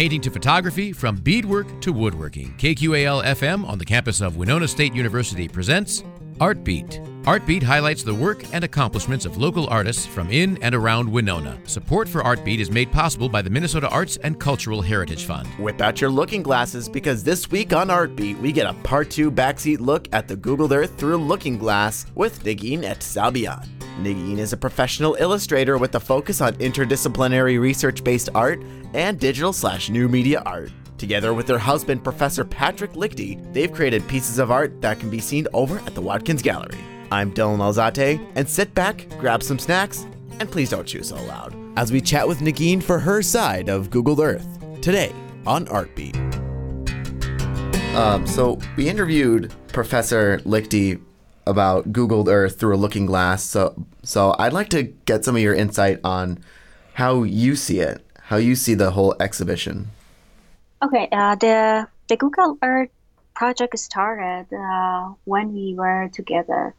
painting to photography, from beadwork to woodworking. KQAL FM on the campus of Winona State University presents Artbeat. Artbeat highlights the work and accomplishments of local artists from in and around Winona. Support for Artbeat is made possible by the Minnesota Arts and Cultural Heritage Fund. Whip out your looking glasses because this week on Artbeat, we get a part two backseat look at the Googled Earth through looking glass with Negin Ehtesabian. Negin is a professional illustrator with a focus on interdisciplinary research based art and digital slash new media art. Together with their husband, Professor Patrick Lichty, they've created pieces of art that can be seen over at the Watkins Gallery. I'm Dylan Alzate, and sit back, grab some snacks, and please don't chew so loud as we chat with Negin for her side of Googled Earth today on Artbeat. Um, so we interviewed Professor Lichty about Googled Earth through a looking glass. So, so I'd like to get some of your insight on how you see it, how you see the whole exhibition. Okay, uh, the the Google Earth project started uh, when we were together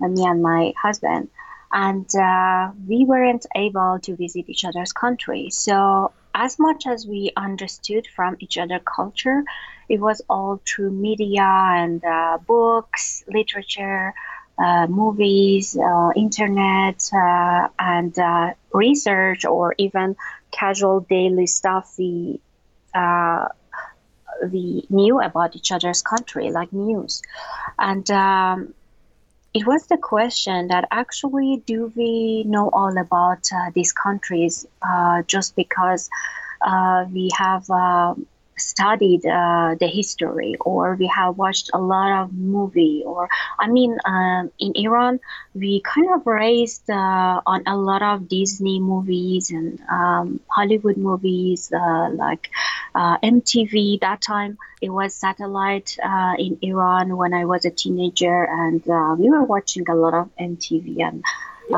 me and my husband. And uh, we weren't able to visit each other's country. So, as much as we understood from each other culture, it was all through media and uh, books, literature, uh, movies, uh, internet, uh, and uh, research, or even casual daily stuff we we knew about each other's country, like news. And um, it was the question that actually do we know all about uh, these countries uh, just because uh, we have um, studied uh, the history or we have watched a lot of movie or i mean um, in iran we kind of raised uh, on a lot of disney movies and um, hollywood movies uh, like uh, mtv that time. It was satellite uh, in iran when i was a teenager and uh, we were watching a lot of mtv and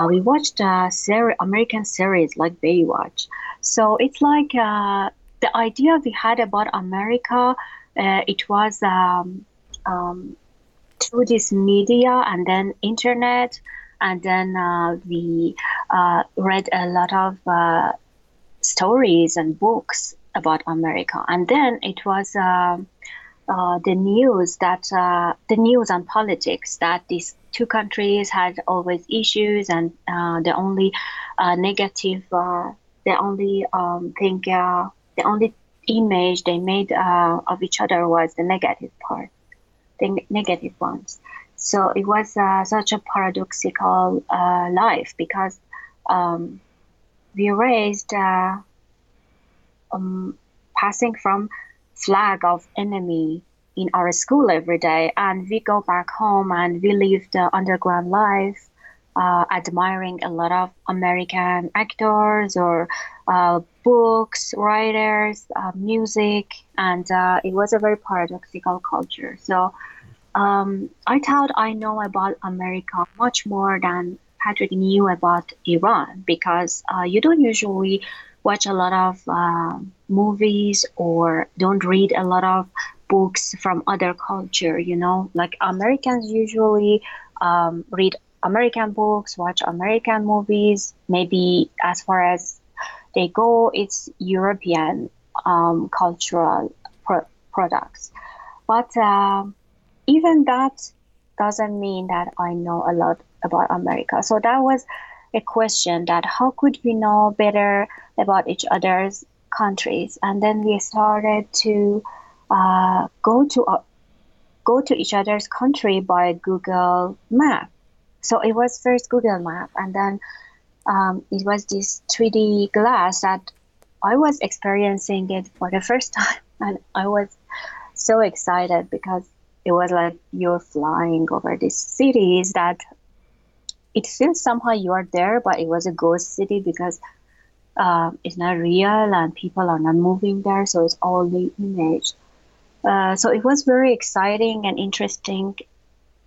we watched a seri- american series like baywatch. So it's like the idea we had about America, uh, it was um, um, through this media and then internet, and then uh, we uh, read a lot of uh, stories and books about America, and then it was. Um, uh, the news that uh, the news and politics that these two countries had always issues and the only negative the only um, thing the only image they made uh, of each other was the negative part, the negative ones. So it was uh, such a paradoxical uh, life because um, we raised uh, um, passing from flag of enemy in our school every day, and we go back home and we live the underground life, uh, admiring a lot of American actors or uh, books, writers, uh, music, and uh, it was a very paradoxical culture. So um, I thought I know about America much more than Patrick knew about Iran because uh, you don't usually watch a lot of uh, movies or don't read a lot of books from other culture. You know, like Americans usually um, read American books, watch American movies, maybe as far as they go, it's European um, cultural pro- products. But uh, even that doesn't mean that I know a lot about America. So that was a question that how could we know better about each other's countries? And then we started to uh, go to uh, go to each other's country by Google Map. So it was first Google Map, and then um, it was this 3D glass that I was experiencing it for the first time, and I was so excited because it was like you're flying over these cities that it feels somehow you are there, but it was a ghost city because uh, it's not real and people are not moving there, so it's all the image. Uh, so it was very exciting and interesting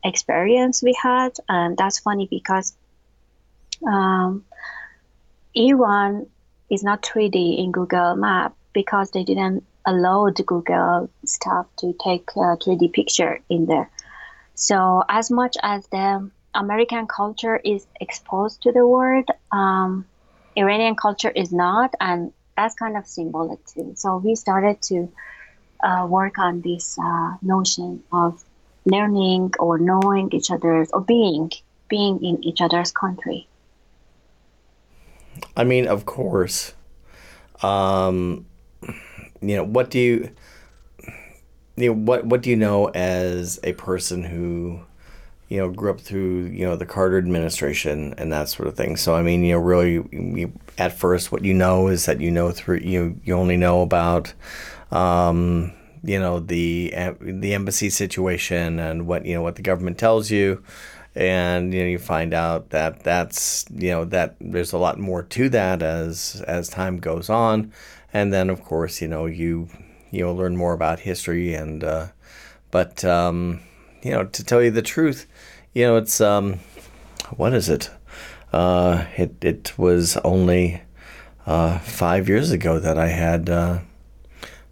experience we had, and that's funny because um, Iran is not 3D in Google Map because they didn't allow the Google staff to take a 3D picture in there. So as much as the American culture is exposed to the world, um, Iranian culture is not, and that's kind of symbolic too. So we started to uh, work on this uh, notion of learning or knowing each other's or being being in each other's country. I mean, of course. Um, you know, what do you, you know, what what do you know as a person who, you know, grew up through you know the Carter administration and that sort of thing. So I mean, you know, really, you, at first, what you know is that you know through you you only know about. Um, you know the the embassy situation and what you know what the government tells you and you know you find out that that's you know that there's a lot more to that as as time goes on. And then of course you know you you know learn more about history and uh, but um, you know to tell you the truth you know it's um, what is it? Uh, it it was only uh, five years ago that I had uh,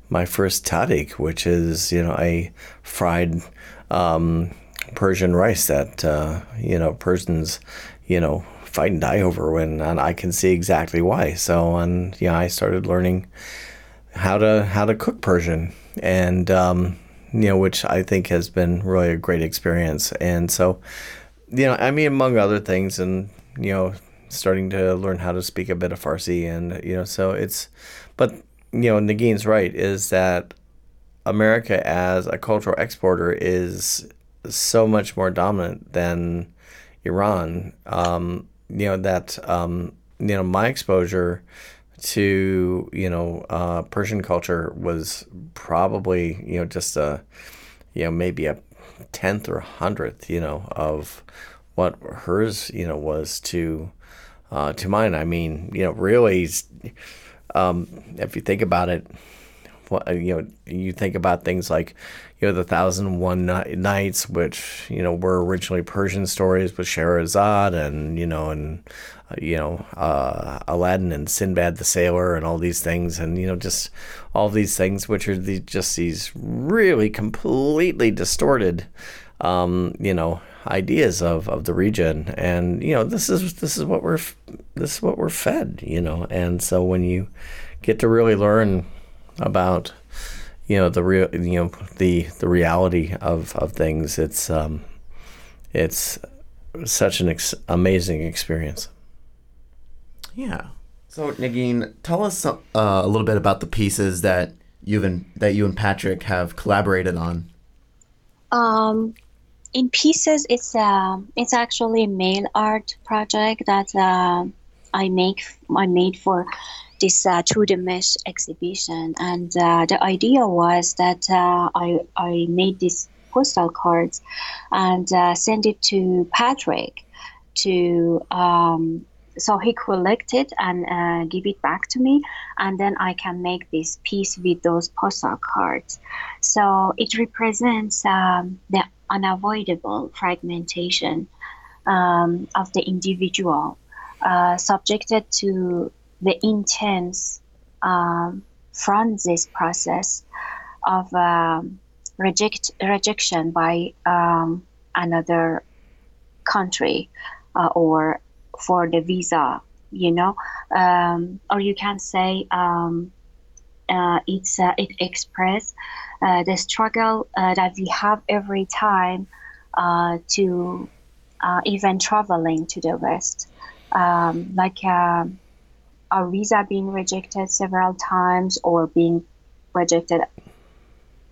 my first tahdig, which is you know a fried um, Persian rice that uh, you know Persians you know fight and die over when and I can see exactly why. So and yeah, I started learning how to how to cook Persian and um, you know which I think has been really a great experience. And so you know I mean among other things and you know starting to learn how to speak a bit of Farsi and you know so it's but you know Negin's right is that America as a cultural exporter is so much more dominant than Iran. Um, you know that um, you know my exposure to you know uh, Persian culture was probably you know just a you know maybe a tenth or hundredth you know of what hers you know was to uh, to mine. I mean you know really um, if you think about it, you know you think about things like you know the Thousand One Nights, which you know were originally Persian stories with Scheherazade, and you know, and uh, you know uh, Aladdin and Sinbad the Sailor, and all these things, and you know just all these things, which are the, just these really completely distorted, um, you know, ideas of, of the region, and you know this is this is what we're this is what we're fed, you know, and so when you get to really learn about you know the real you know the the reality of of things it's um it's such an ex- amazing experience yeah so Negin, tell us uh, a little bit about the pieces that you've and that you and Patrick have collaborated on. Um, in pieces, it's uh, it's actually a mail art project that uh, I make I made for this uh, through the mesh exhibition. And uh, the idea was that uh, I, I made these postal cards and uh, sent it to patrick to um, so he collect it and uh, give it back to me. And then i can make this piece with those postal cards. So it represents um, the unavoidable fragmentation um, of the individual uh, subjected to the intense um, from this process of um, reject rejection by um, another country uh, or for the visa, you know, um, or you can say um, uh, it's uh, it express uh, the struggle uh, that we have every time to even traveling to the West, um, like a visa being rejected several times or being rejected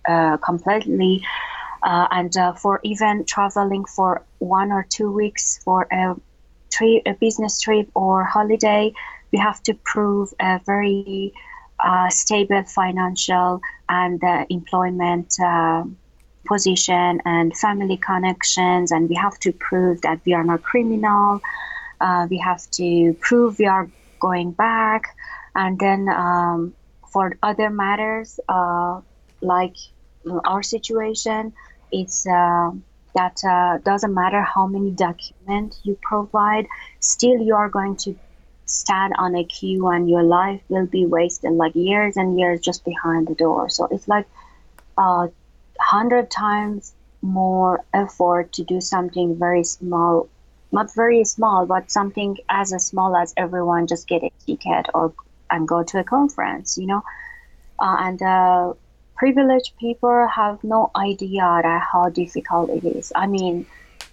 uh, completely. Uh, and uh, for even traveling for one or two weeks for a, a business trip or holiday, we have to prove a very uh, stable financial and uh, employment uh, position and family connections, and we have to prove that we are not criminal. We have to prove we are going back. And then um, for other matters, uh, like our situation, it's uh, that uh, doesn't matter how many documents you provide, still you are going to stand on a queue and your life will be wasted like years and years just behind the door. So it's like a uh, hundred times more effort to do something very small not very small, but something as small as everyone just get a ticket or and go to a conference, you know. Uh, and uh, privileged people have no idea how difficult it is. I mean,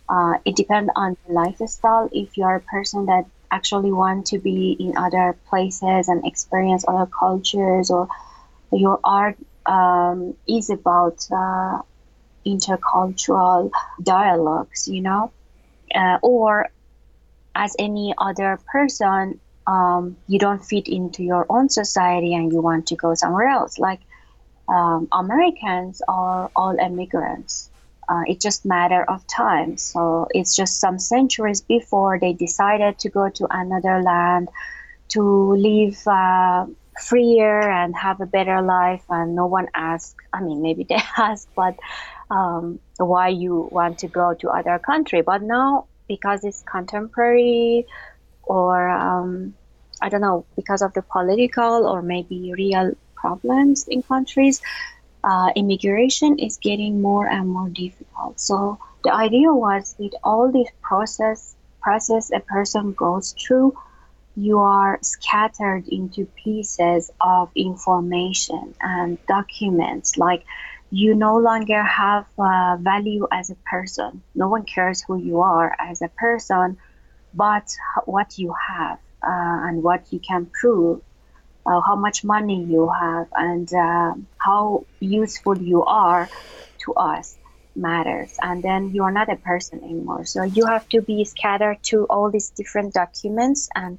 uh, it depends on the lifestyle. If you're a person that actually want to be in other places and experience other cultures, or your art um, is about uh, intercultural dialogues, you know, uh, or as any other person, um, you don't fit into your own society and you want to go somewhere else. Like um, Americans are all immigrants. Uh, it's just matter of time. So it's just some centuries before they decided to go to another land to live uh, freer and have a better life. And no one asked. I mean, maybe they asked, but um, why you want to go to other country? But now because it's contemporary, or um, I don't know, because of the political or maybe real problems in countries, uh, immigration is getting more and more difficult. So the idea was with all this process process a person goes through, you are scattered into pieces of information and documents. Like you no longer have uh, value as a person. No one cares who you are as a person, but what you have uh, and what you can prove uh, how much money you have and uh, how useful you are to us matters. And then you are not a person anymore. So you have to be scattered to all these different documents and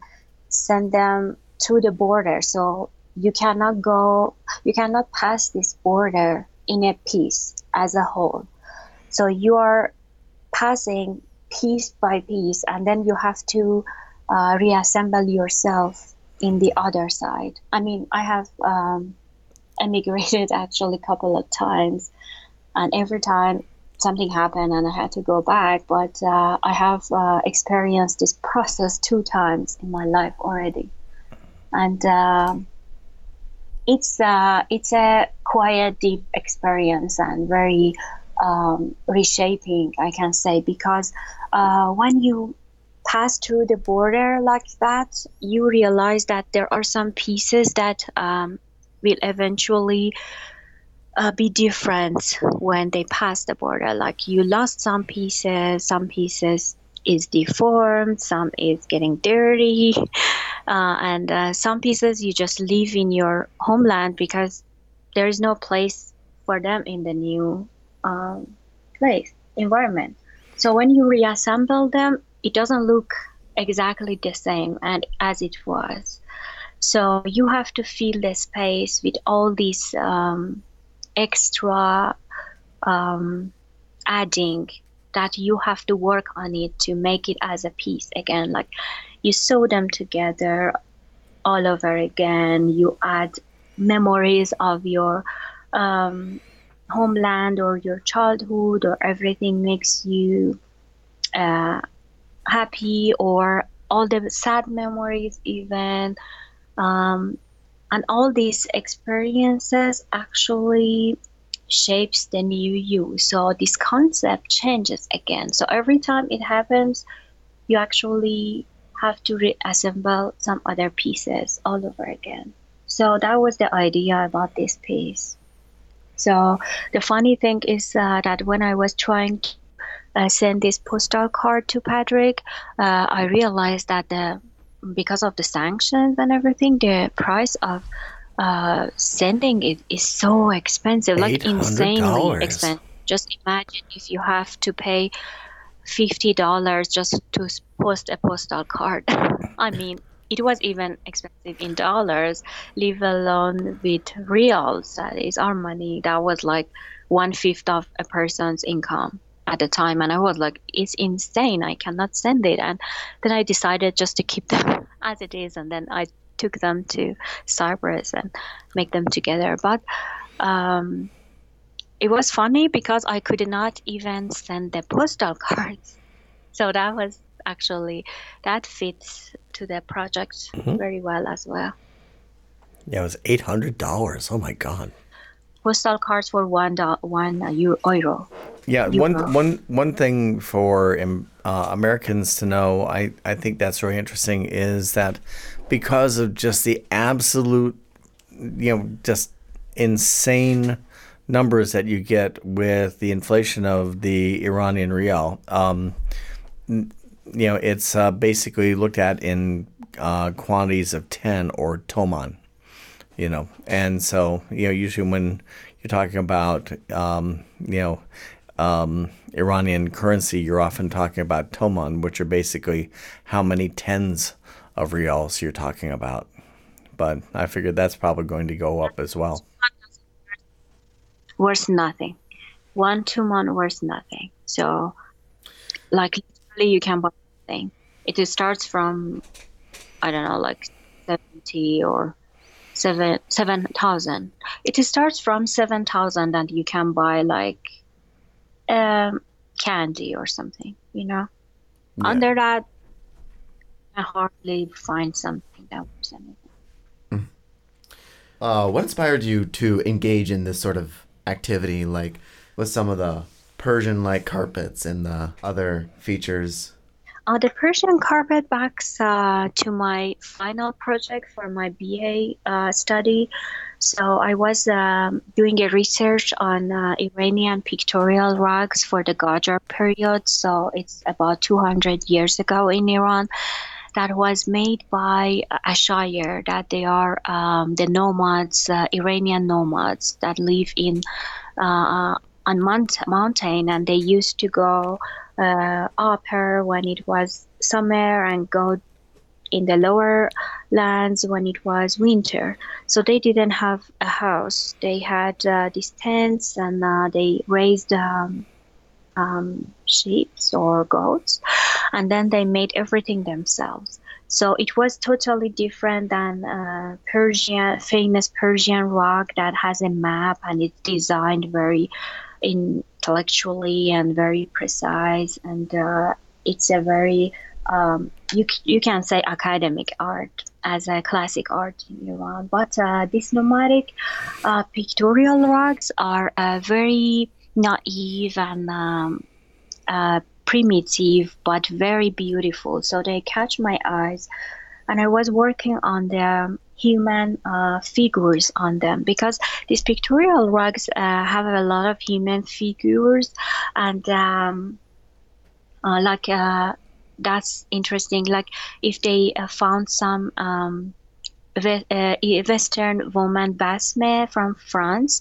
send them to the border. So you cannot go you cannot pass this border in a piece as a whole so you are passing piece by piece and then you have to uh, reassemble yourself in the other side. I mean, I have um, emigrated actually a couple of times, and every time something happened and I had to go back. But uh, I have uh, experienced this process two times in my life already, and uh, it's uh, it's a quiet, deep experience and very um, reshaping, I can say, because uh, when you pass through the border like that, you realize that there are some pieces that um, will eventually uh, be different when they pass the border. Like you lost some pieces, some pieces is deformed, some is getting dirty, uh, and uh, some pieces you just leave in your homeland because there is no place for them in the new um, place environment. So when you reassemble them, it doesn't look exactly the same and as it was. So you have to fill the space with all these um, extra um, adding that you have to work on it to make it as a piece again. Like you sew them together all over again. You add memories of your um, homeland or your childhood, or everything makes you uh, happy or all the sad memories even. Um, and all these experiences actually shapes the new you. So this concept changes again. So every time it happens you actually have to reassemble some other pieces all over again. So that was the idea about this piece. So the funny thing is uh, that when i was trying to uh, send this postal card to Patrick, uh, I realized that the because of the sanctions and everything, the price of uh, sending it is so expensive, like insanely expensive. Just imagine if you have to pay fifty dollars just to post a postal card. I mean, it was even expensive in dollars, leave alone with rials. That is our money. That was like one fifth of a person's income at the time and i was like it's insane i cannot send it and then i decided just to keep them as it is and then i took them to cyprus and make them together but um, it was funny because i could not even send the postal cards so that was actually that fits to the project mm-hmm. very well as well yeah it was $800 oh my god postal cards for one one euro yeah, one one one thing for um, uh, Americans to know, I, I think that's really interesting, is that because of just the absolute, you know, just insane numbers that you get with the inflation of the Iranian rial. Um, you know, it's uh, basically looked at in uh, quantities of 10 or toman, you know. And so, you know, usually when you're talking about, um, you know, um, Iranian currency, you're often talking about toman, which are basically how many tens of rials you're talking about. But I figured that's probably going to go up as well. Worth nothing. One toman worth nothing. So, like, you can buy anything. It starts from, I don't know, like 70 or seven seven thousand. It starts from seven thousand, and you can buy like um, candy or something. You know, yeah. under that, I hardly find something that was anything. Mm. Uh, what inspired you to engage in this sort of activity, like with some of the Persian-like carpets and the other features? Uh, the Persian carpet backs uh, to my final project for my BA uh, study. So I was um, doing a research on uh, Iranian pictorial rugs for the Qajar period. So it's about 200 years ago in Iran. That was made by Ashayir, that they are um, the nomads, uh, Iranian nomads that live in uh, on mount- mountain, and they used to go uh, upper when it was summer and go in the lower lands when it was winter. So they didn't have a house. They had uh, these tents and uh, they raised um, um, sheep or goats, and then they made everything themselves. So it was totally different than uh, Persian, famous Persian rug that has a map and it's designed very intellectually and very precise, and uh, it's a very um, you you can say academic art as a classic art in Iran, but uh, these nomadic uh, pictorial rugs are uh, very naive and um, uh, primitive, but very beautiful. So they catch my eyes, and I was working on the human uh, figures on them because these pictorial rugs uh, have a lot of human figures and um, like that's interesting. Like if they uh, found some um, uh, Western woman basme from France,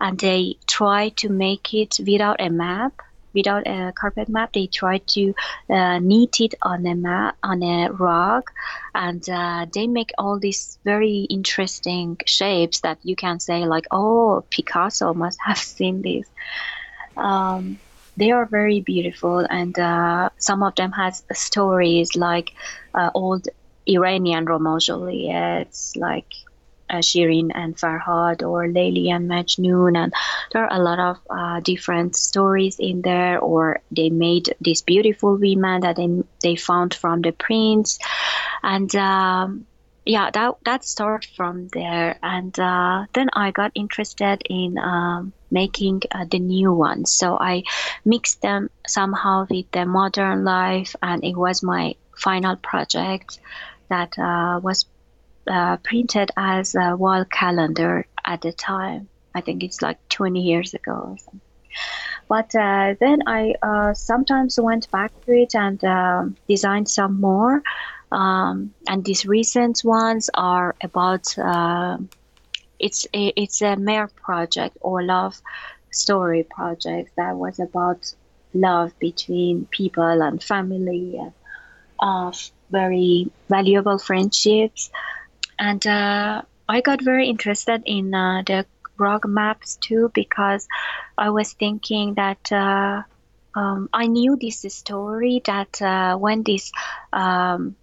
and they try to make it without a map, without a carpet map. They try to uh, knit it on a map on a rug, and uh, they make all these very interesting shapes that you can say like, oh, Picasso must have seen this. Um, they are very beautiful and uh, some of them has stories like uh, old iranian romeo juliets like uh, Shirin and Farhad or Layli and Majnoon. and there are a lot of uh, different stories in there or they made this beautiful women that they, they found from the prince and um, yeah that that started from there and uh, then I got interested in um, making uh, the new ones. So I mixed them somehow with the modern life, and it was my final project that uh, was uh, printed as a wall calendar at the time. I think it's like 20 years ago. But uh, then I uh, sometimes went back to it and um, designed some more. Um, and these recent ones are about uh, it's a, it's a Mer project or love story project that was about love between people and family and uh, very valuable friendships and uh, i got very interested in uh, the rug maps too because i was thinking that uh, um, i knew this story that uh, when this um,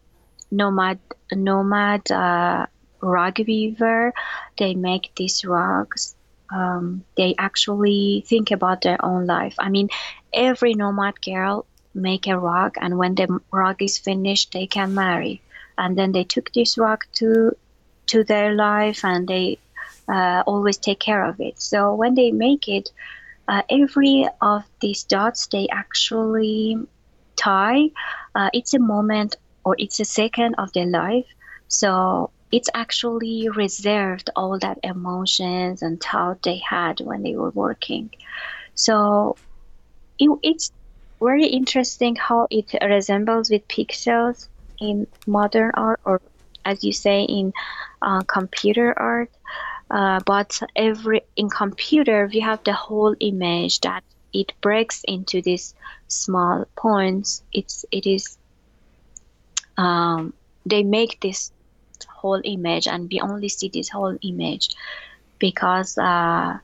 nomad nomad uh, rug weaver. They make these rugs. Um, they actually think about their own life. I mean, every nomad girl make a rug, and when the rug is finished, they can marry. And then they took this rug to to their life, and they uh, always take care of it. So when they make it, uh, every of these dots they actually tie. Uh, it's a moment or it's a second of their life So it's actually reserved all that emotions and thought they had when they were working. So it, it's very interesting how it resembles with pixels in modern art or as you say in uh, computer art uh, but every in computer we have the whole image that it breaks into these small points. It's it is um, they make this whole image and we only see this whole image because uh,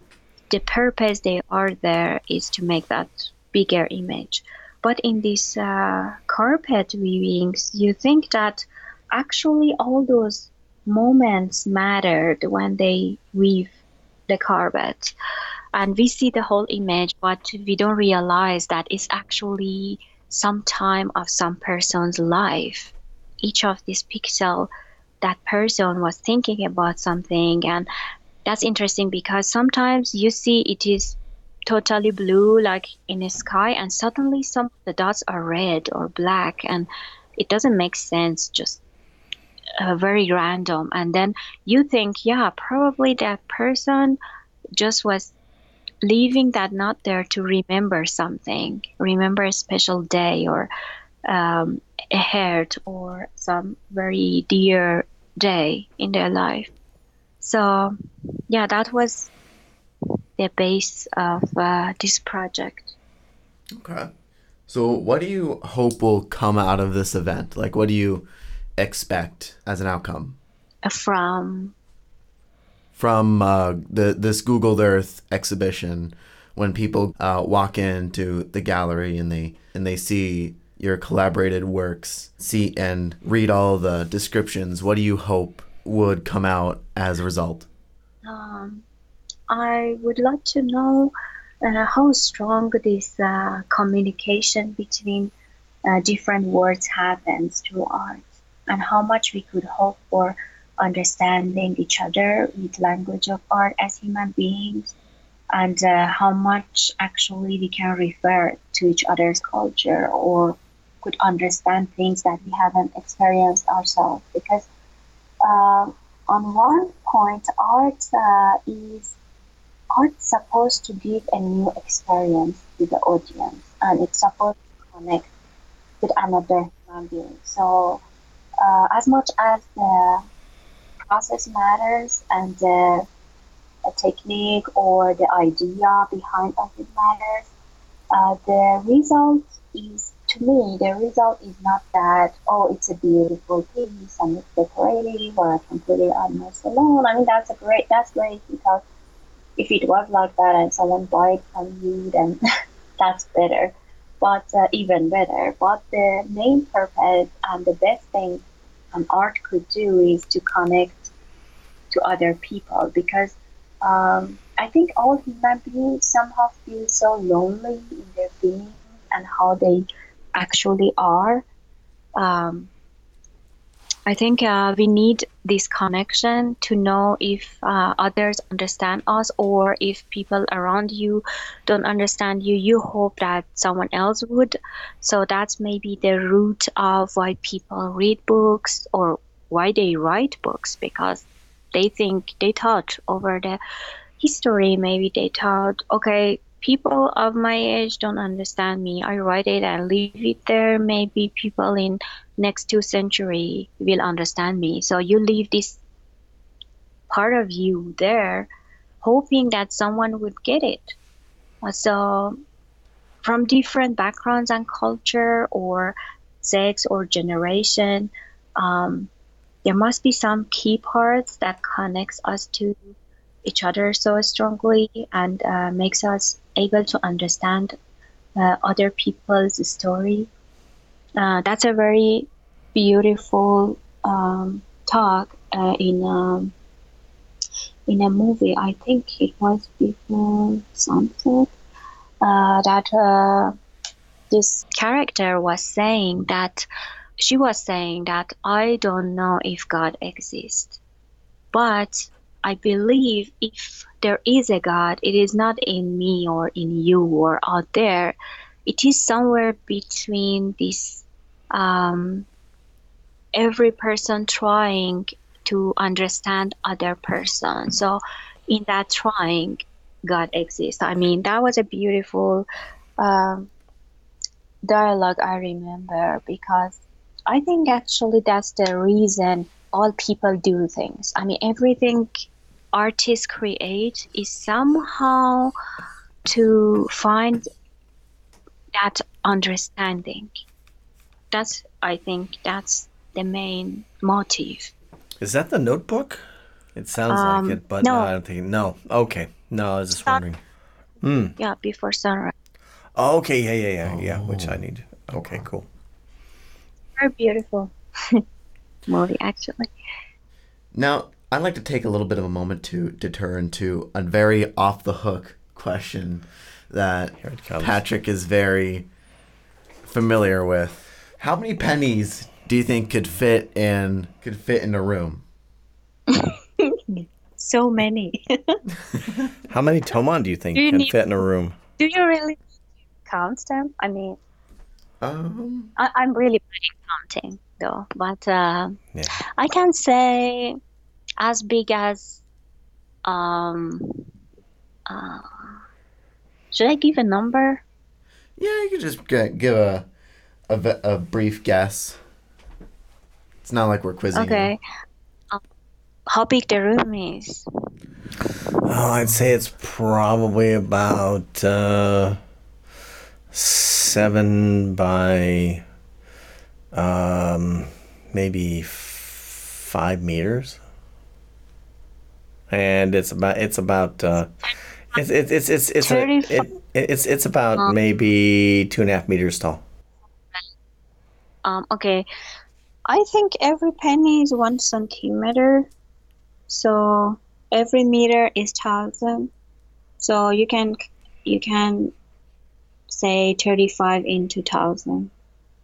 the purpose they are there is to make that bigger image. But in these uh, carpet weavings you think that actually all those moments mattered when they weave the carpet. And we see the whole image but we don't realize that it's actually some time of some person's life. Each of these pixel that person was thinking about something and that's interesting because sometimes you see it is totally blue like in the sky and suddenly some of the dots are red or black and it doesn't make sense just uh, very random. And then you think yeah probably that person just was leaving that not there to remember something remember a special day or um, a hurt or some very dear day in their life. So yeah that was the base of uh, this project. Okay. So what do you hope will come out of this event? Like what do you expect as an outcome? From from uh, the this Google Earth exhibition, when people uh, walk into the gallery and they and they see your collaborated works, see and read all the descriptions, what do you hope would come out as a result? Um, I would like to know uh, how strong this uh, communication between uh, different words happens through art and how much we could hope for understanding each other with language of art as human beings and uh, how much actually we can refer to each other's culture or could understand things that we haven't experienced ourselves. Because uh, on one point art uh, is art supposed to give a new experience to the audience and it's supposed to connect with another human being. So uh, as much as the process matters and the, technique or the idea behind of it matters, uh, the result is to me the result is not that oh it's a beautiful piece and it's decorative or I can put it on my salon. I mean that's a great that's great because if it was like that and someone buy it from you then that's better but uh, even better. But the main purpose and the best thing an art could do is to connect to other people because um, I think all human beings somehow feel so lonely in their being and how they actually are. Um, I think uh, we need this connection to know if uh, others understand us or if people around you don't understand you, you hope that someone else would. So that's maybe the root of why people read books or why they write books because they think they thought over the history, maybe they thought, okay, people of my age don't understand me. I write it and leave it there. Maybe people in next two century will understand me. So you leave this part of you there, hoping that someone would get it. So from different backgrounds and culture or sex or generation, um, there must be some key parts that connects us to each other so strongly and uh, makes us able to understand uh, other people's story. Uh, that's a very beautiful um, talk uh, in um, in a movie. I think it was before sunset uh, that uh, this character was saying that she was saying that I don't know if God exists, but I believe if there is a God, it is not in me or in you or out there. It is somewhere between this um, every person trying to understand other person. So in that trying, God exists. I mean, that was a beautiful um, dialogue I remember because I think actually that's the reason all people do things. I mean, everything artists create is somehow to find that understanding. That's, I think, that's the main motive. Is that the notebook? It sounds Um, like it, but no. no. I don't think. No. Okay. No, I was just Not- wondering. Yeah, before sunrise. Oh, okay. Yeah, yeah, yeah, yeah. Which I need. Okay, cool. Very beautiful movie, actually. Now, I'd like to take a little bit of a moment to, to turn to a very off the hook question that Here it comes. Patrick is very familiar with. How many pennies do you think could fit in could fit in a room? So many. How many Toman do you think Do you can need- fit in a room? Do you really count them? I mean, Um, I, I'm really bad at counting, though. But uh, Yeah. I can say as big as. Um, uh, should I give a number? yeah, you could just give a, a a brief guess. It's not like we're quizzing. you. Okay. Um, how big the room is? Oh, I'd say it's probably about uh, seven by um, maybe five meters, and it's about it's about uh, it's it's it's it's it's a, it, it, it's it's about maybe two and a half meters tall. Um, okay. I think every penny is one centimeter. So every meter is thousand. So you can you can say thirty five into thousand,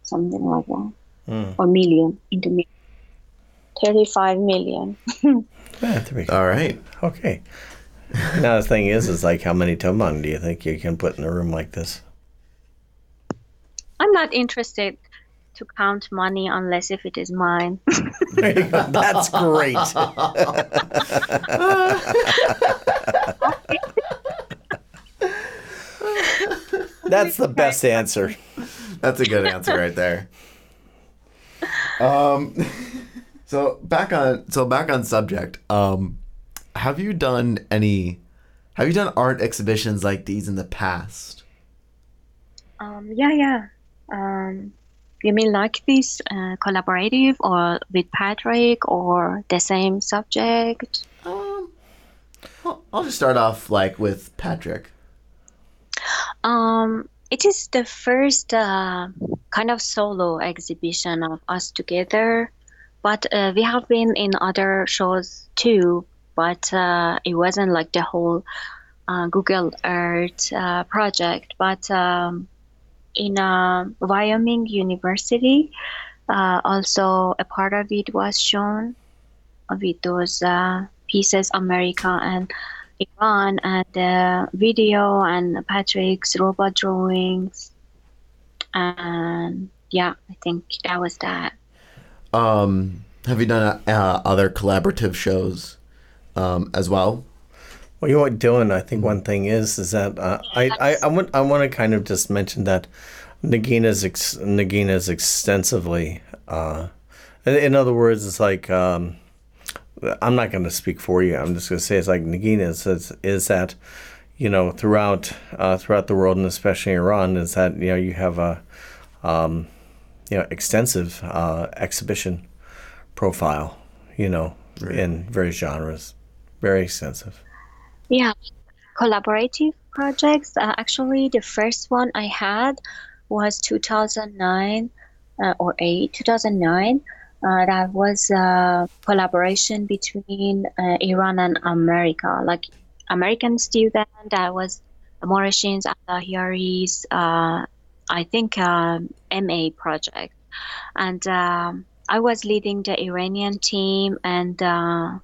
something like that, Hmm. or million into million. Thirty five million. Yeah, there we go. All right. Okay. now the thing is, is like how many toman do you think you can put in a room like this? I'm not interested to count money unless if it is mine. There you go. That's great. That's the best answer. That's a good answer right there. Um, so back on so back on subject. Um, have you done any? Have you done art exhibitions like these in the past? Um, yeah, yeah. Um, you mean like this uh, collaborative or with Patrick or the same subject? Um, I'll, I'll just start off like with Patrick. Um, it is the first uh, kind of solo exhibition of us together, but uh, we have been in other shows too. But uh, it wasn't like the whole uh, Google Earth uh, project. But um, in uh, Wyoming University, also a part of it was shown with those pieces, America and Iran and the video and Patrick's robot drawings. And yeah, I think that was that. Um, have you done uh, other collaborative shows um, as well? Well, you know what, Dylan? I think one thing is is that uh, I, I I want I want to kind of just mention that Nagina's ex, Nagina's extensively. Uh, in, in other words, it's like um, I'm not going to speak for you. I'm just going to say it's like Nagina is, is that you know throughout uh, throughout the world and especially Iran is that you know you have a um, you know extensive uh, exhibition profile. You know in various genres, very extensive. Yeah, collaborative projects. Uh, actually, the first one I had was 2009 uh, or 8, 2009. Uh, that was a collaboration between uh, Iran and America. Like American student, that was Mauritians and Lahiari's, uh, I think, um, MA project. And um, I was leading the Iranian team and uh,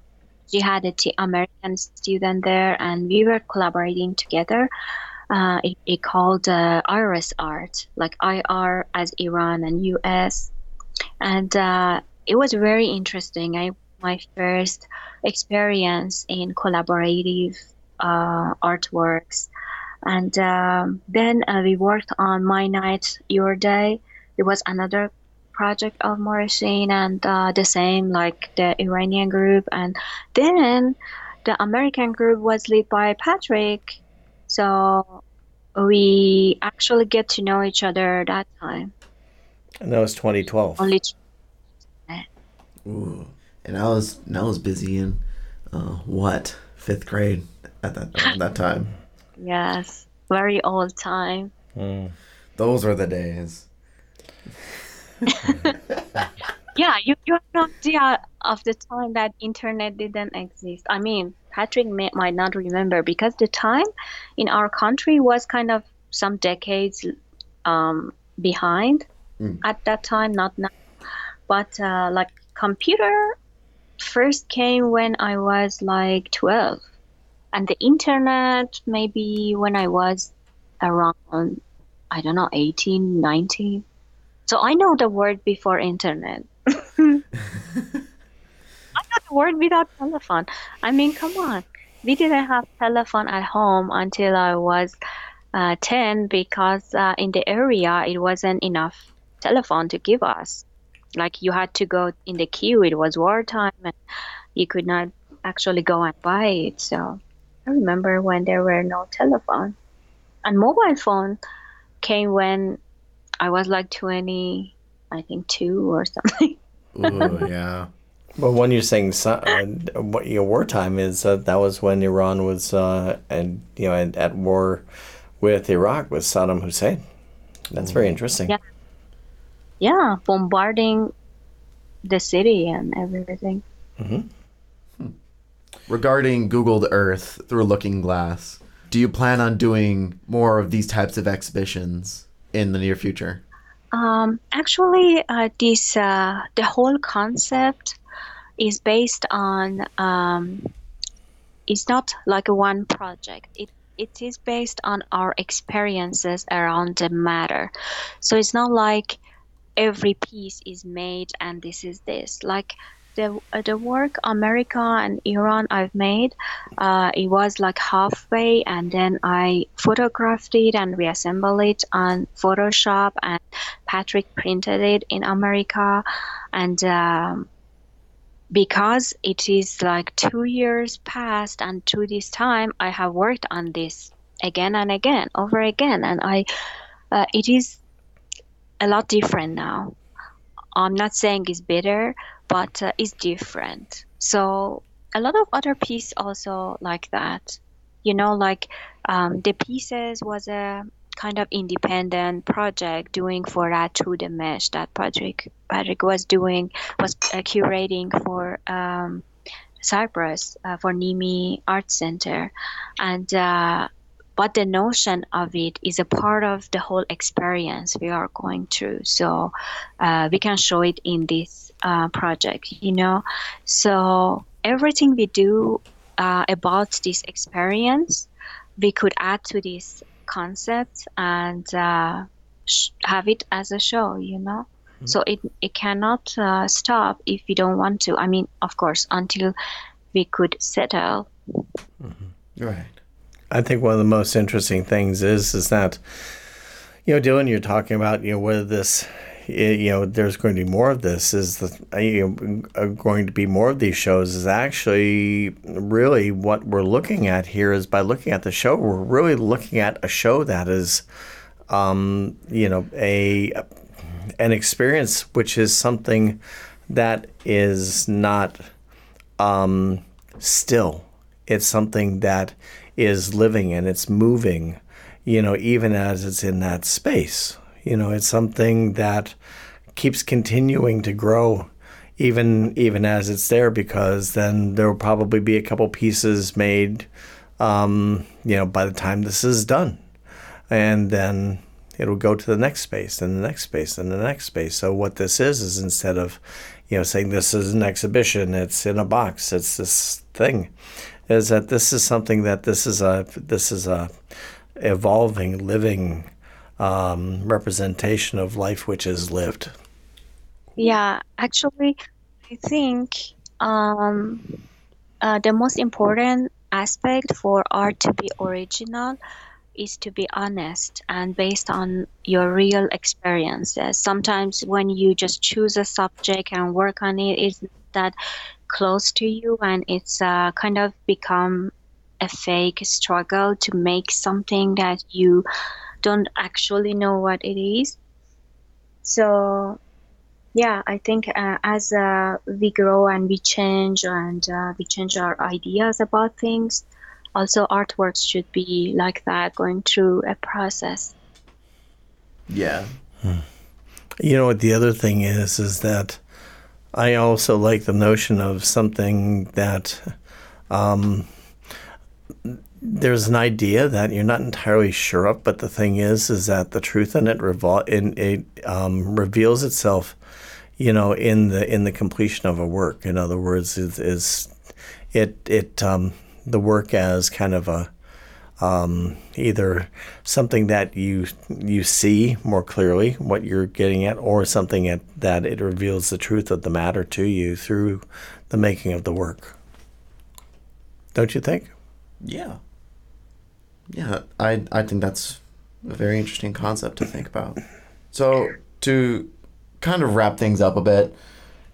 she had a t- American student there, and we were collaborating together. Uh, it, it called uh, Iris Art, like IR as Iran and US. And uh, it was very interesting. I my first experience in collaborative uh, artworks, and um, then uh, we worked on My Night, Your Day. It was another project of Morrison, and uh, the same like the Iranian group, and then the American group was led by Patrick. So we actually get to know each other that time. And that was 2012. Only. Ooh. And I was and I was busy in uh, what fifth grade at that at that time. Yes, very old time. Mm. Those were the days. yeah, you, you have no idea of the time that internet didn't exist. I mean, Patrick may, might not remember because the time in our country was kind of some decades um, behind Mm. at that time, not now. But uh, like computer first came when I was like 12, and the internet maybe when I was around I don't know 18, 19. So I know the word before internet. I know the word without telephone. I mean, come on. We didn't have telephone at home until I was uh, 10 because uh, in the area it wasn't enough telephone to give us. Like you had to go in the queue. It was wartime and you could not actually go and buy it. So I remember when there were no telephone. And mobile phone came when I was like 20, I think two or something. Ooh, yeah. But when you're saying so- uh, what your wartime is, uh, that was when Iran was uh, and you know at, at war with Iraq with Saddam Hussein. That's very interesting. Yeah. Yeah, bombarding the city and everything. Regarding Googled Earth through a looking glass, do you plan on doing more of these types of exhibitions in the near future? Um, actually, uh, this uh, the whole concept is based on. Um, it's not like one project. It it is based on our experiences around the matter. So it's not like every piece is made and this is this. Like the uh, the work America and Iran I've made, uh, it was like halfway, and then I photographed it and reassembled it on Photoshop, and Patrick printed it in America, and. Um, because it is like two years past and to this time i have worked on this again and again over again and i uh, it is a lot different now. I'm not saying it's better but uh, it's different. So a lot of other pieces also like that. You know like um, the pieces was a kind of independent project doing for that through the mesh that Patrick Patrick was doing was uh, curating for um, Cyprus uh, for Nimi Art Center, and uh, but the notion of it is a part of the whole experience we are going through. So uh, we can show it in this uh, project, you know. So everything we do uh, about this experience, we could add to this concept and uh, sh- have it as a show you know so it, it cannot uh, stop if we don't want to i mean of course until we could settle Right. I think one of the most interesting things is is that you know, Dylan, you're talking about you know whether this you know there's going to be more of this is the you know uh, going to be more of these shows is actually really what we're looking at here is by looking at the show we're really looking at a show that is um, you know a an experience which is something that is not um, still. It's something that is living and it's moving you know even as it's in that space. You know it's something that keeps continuing to grow even even as it's there because then there will probably be a couple pieces made um, you know by the time this is done. And then it'll go to the next space and the next space and the next space. So what this is is instead of you know saying this is an exhibition it's in a box it's this thing is that this is something that this is a this is a evolving living um, representation of life which is lived yeah actually I think um, uh, the most important aspect for art to be original is to be honest and based on your real experiences. Sometimes when you just choose a subject and work on it's that close to you and it's uh, kind of become a fake struggle to make something that you don't actually know what it is. So yeah, I think uh, as uh, we grow and we change and uh, we change our ideas about things, also artworks should be like that, going through a process. Yeah. You know what the other thing is is that I also like the notion of something that um, there's an idea that you're not entirely sure of, but the thing is, is that the truth in it, revol- in, it um, reveals itself, you know, in the in the completion of a work. In other words, is, it it um, the work as kind of a um, either something that you you see more clearly what you're getting at, or something at, that it reveals the truth of the matter to you through the making of the work. Don't you think? Yeah. Yeah, I I think that's a very interesting concept to think about. So to kind of wrap things up a bit,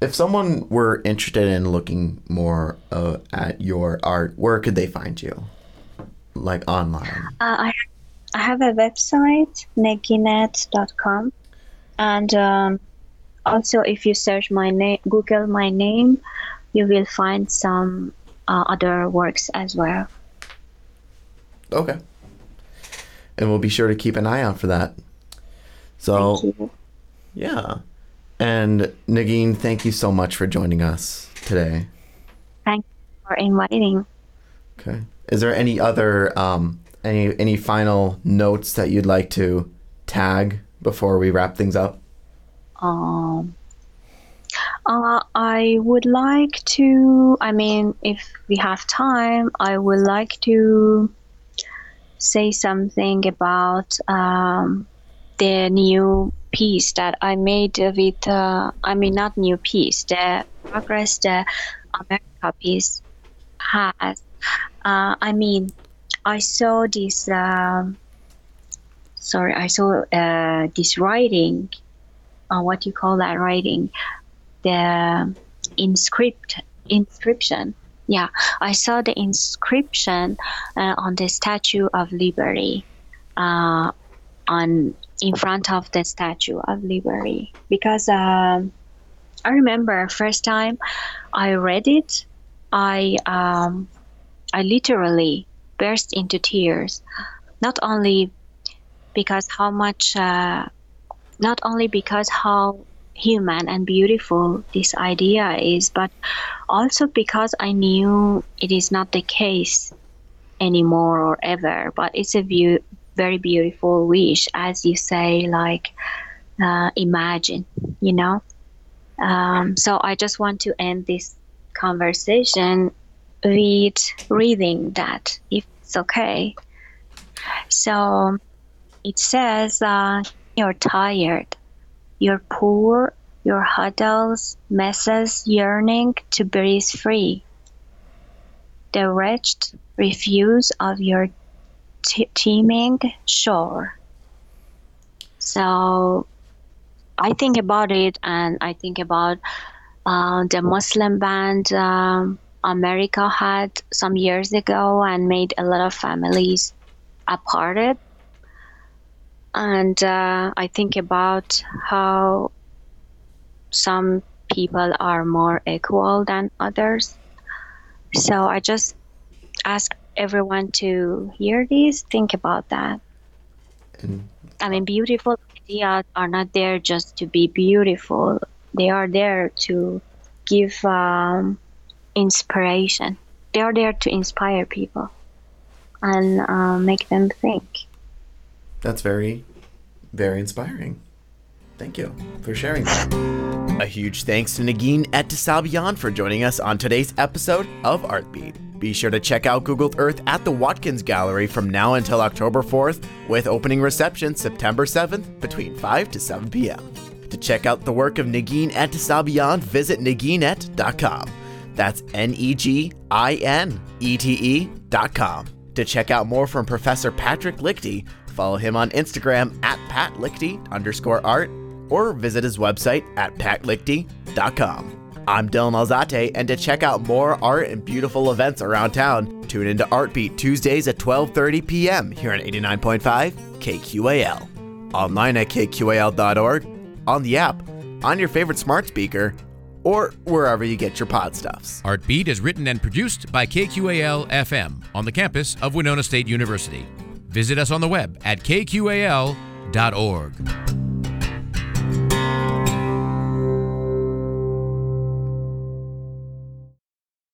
if someone were interested in looking more uh, at your art, where could they find you? Like online? Uh, I, I have a website, neginet.com. And um, also, if you search my name, Google my name, you will find some uh, other works as well. Okay. And we'll be sure to keep an eye out for that. So, yeah. And Negin, thank you so much for joining us today. Thank you for inviting. Okay. Is there any other um any any final notes that you'd like to tag before we wrap things up? Um, uh, I would like to, I mean, if we have time, I would like to say something about um, the new piece that I made with, uh, I mean, not new piece, the progress the America piece has. Uh, I mean, I saw this, um, sorry, I saw uh, this writing uh, what you call that writing? The inscript inscription. Yeah i saw the inscription uh, on the statue of liberty uh, on in front of the statue of liberty. Because um, i remember first time i read it i um, i literally burst into tears not only because how much uh, not only because how human and beautiful this idea is, but also because I knew it is not the case anymore or ever. But it's a view, very beautiful wish, as you say, like uh, imagine, you know. Um, so I just want to end this conversation with reading that, if it's okay. So it says. Uh, you're tired. You're poor, your huddles, messes, yearning to breathe free. The wretched refuse of your t- teeming shore. So I think about it and I think about uh, the Muslim band um, America had some years ago and made a lot of families aparted and uh, I think about how some people are more equal than others. So I just ask everyone to hear this, think about that. And I mean, beautiful ideas are not there just to be beautiful, they are there to give um, inspiration, they are there to inspire people and uh, make them think. that's very very inspiring. Thank you for sharing that. A huge thanks to Negin Ehtesabian for joining us on today's episode of Artbeat. Be sure to check out Googled Earth at the Watkins Gallery from now until October 4th, with opening reception September 7th between 5 to 7 p.m. To check out the work of Negin Ehtesabian, visit neginet.com. That's N E G I N E T E dot com. To check out more from Professor Patrick Lichty, follow him on Instagram at patlichty underscore art or visit his website at patlichty.com. I'm Dylan Alzate, and to check out more art and beautiful events around town, tune into Artbeat Tuesdays at 12:30 p.m. here on 89.5 KQAL. Online at kqal.org, on the app, on your favorite smart speaker, or wherever you get your pod stuffs. Artbeat is written and produced by KQAL FM on the campus of Winona State University. Visit us on the web at kqal.org.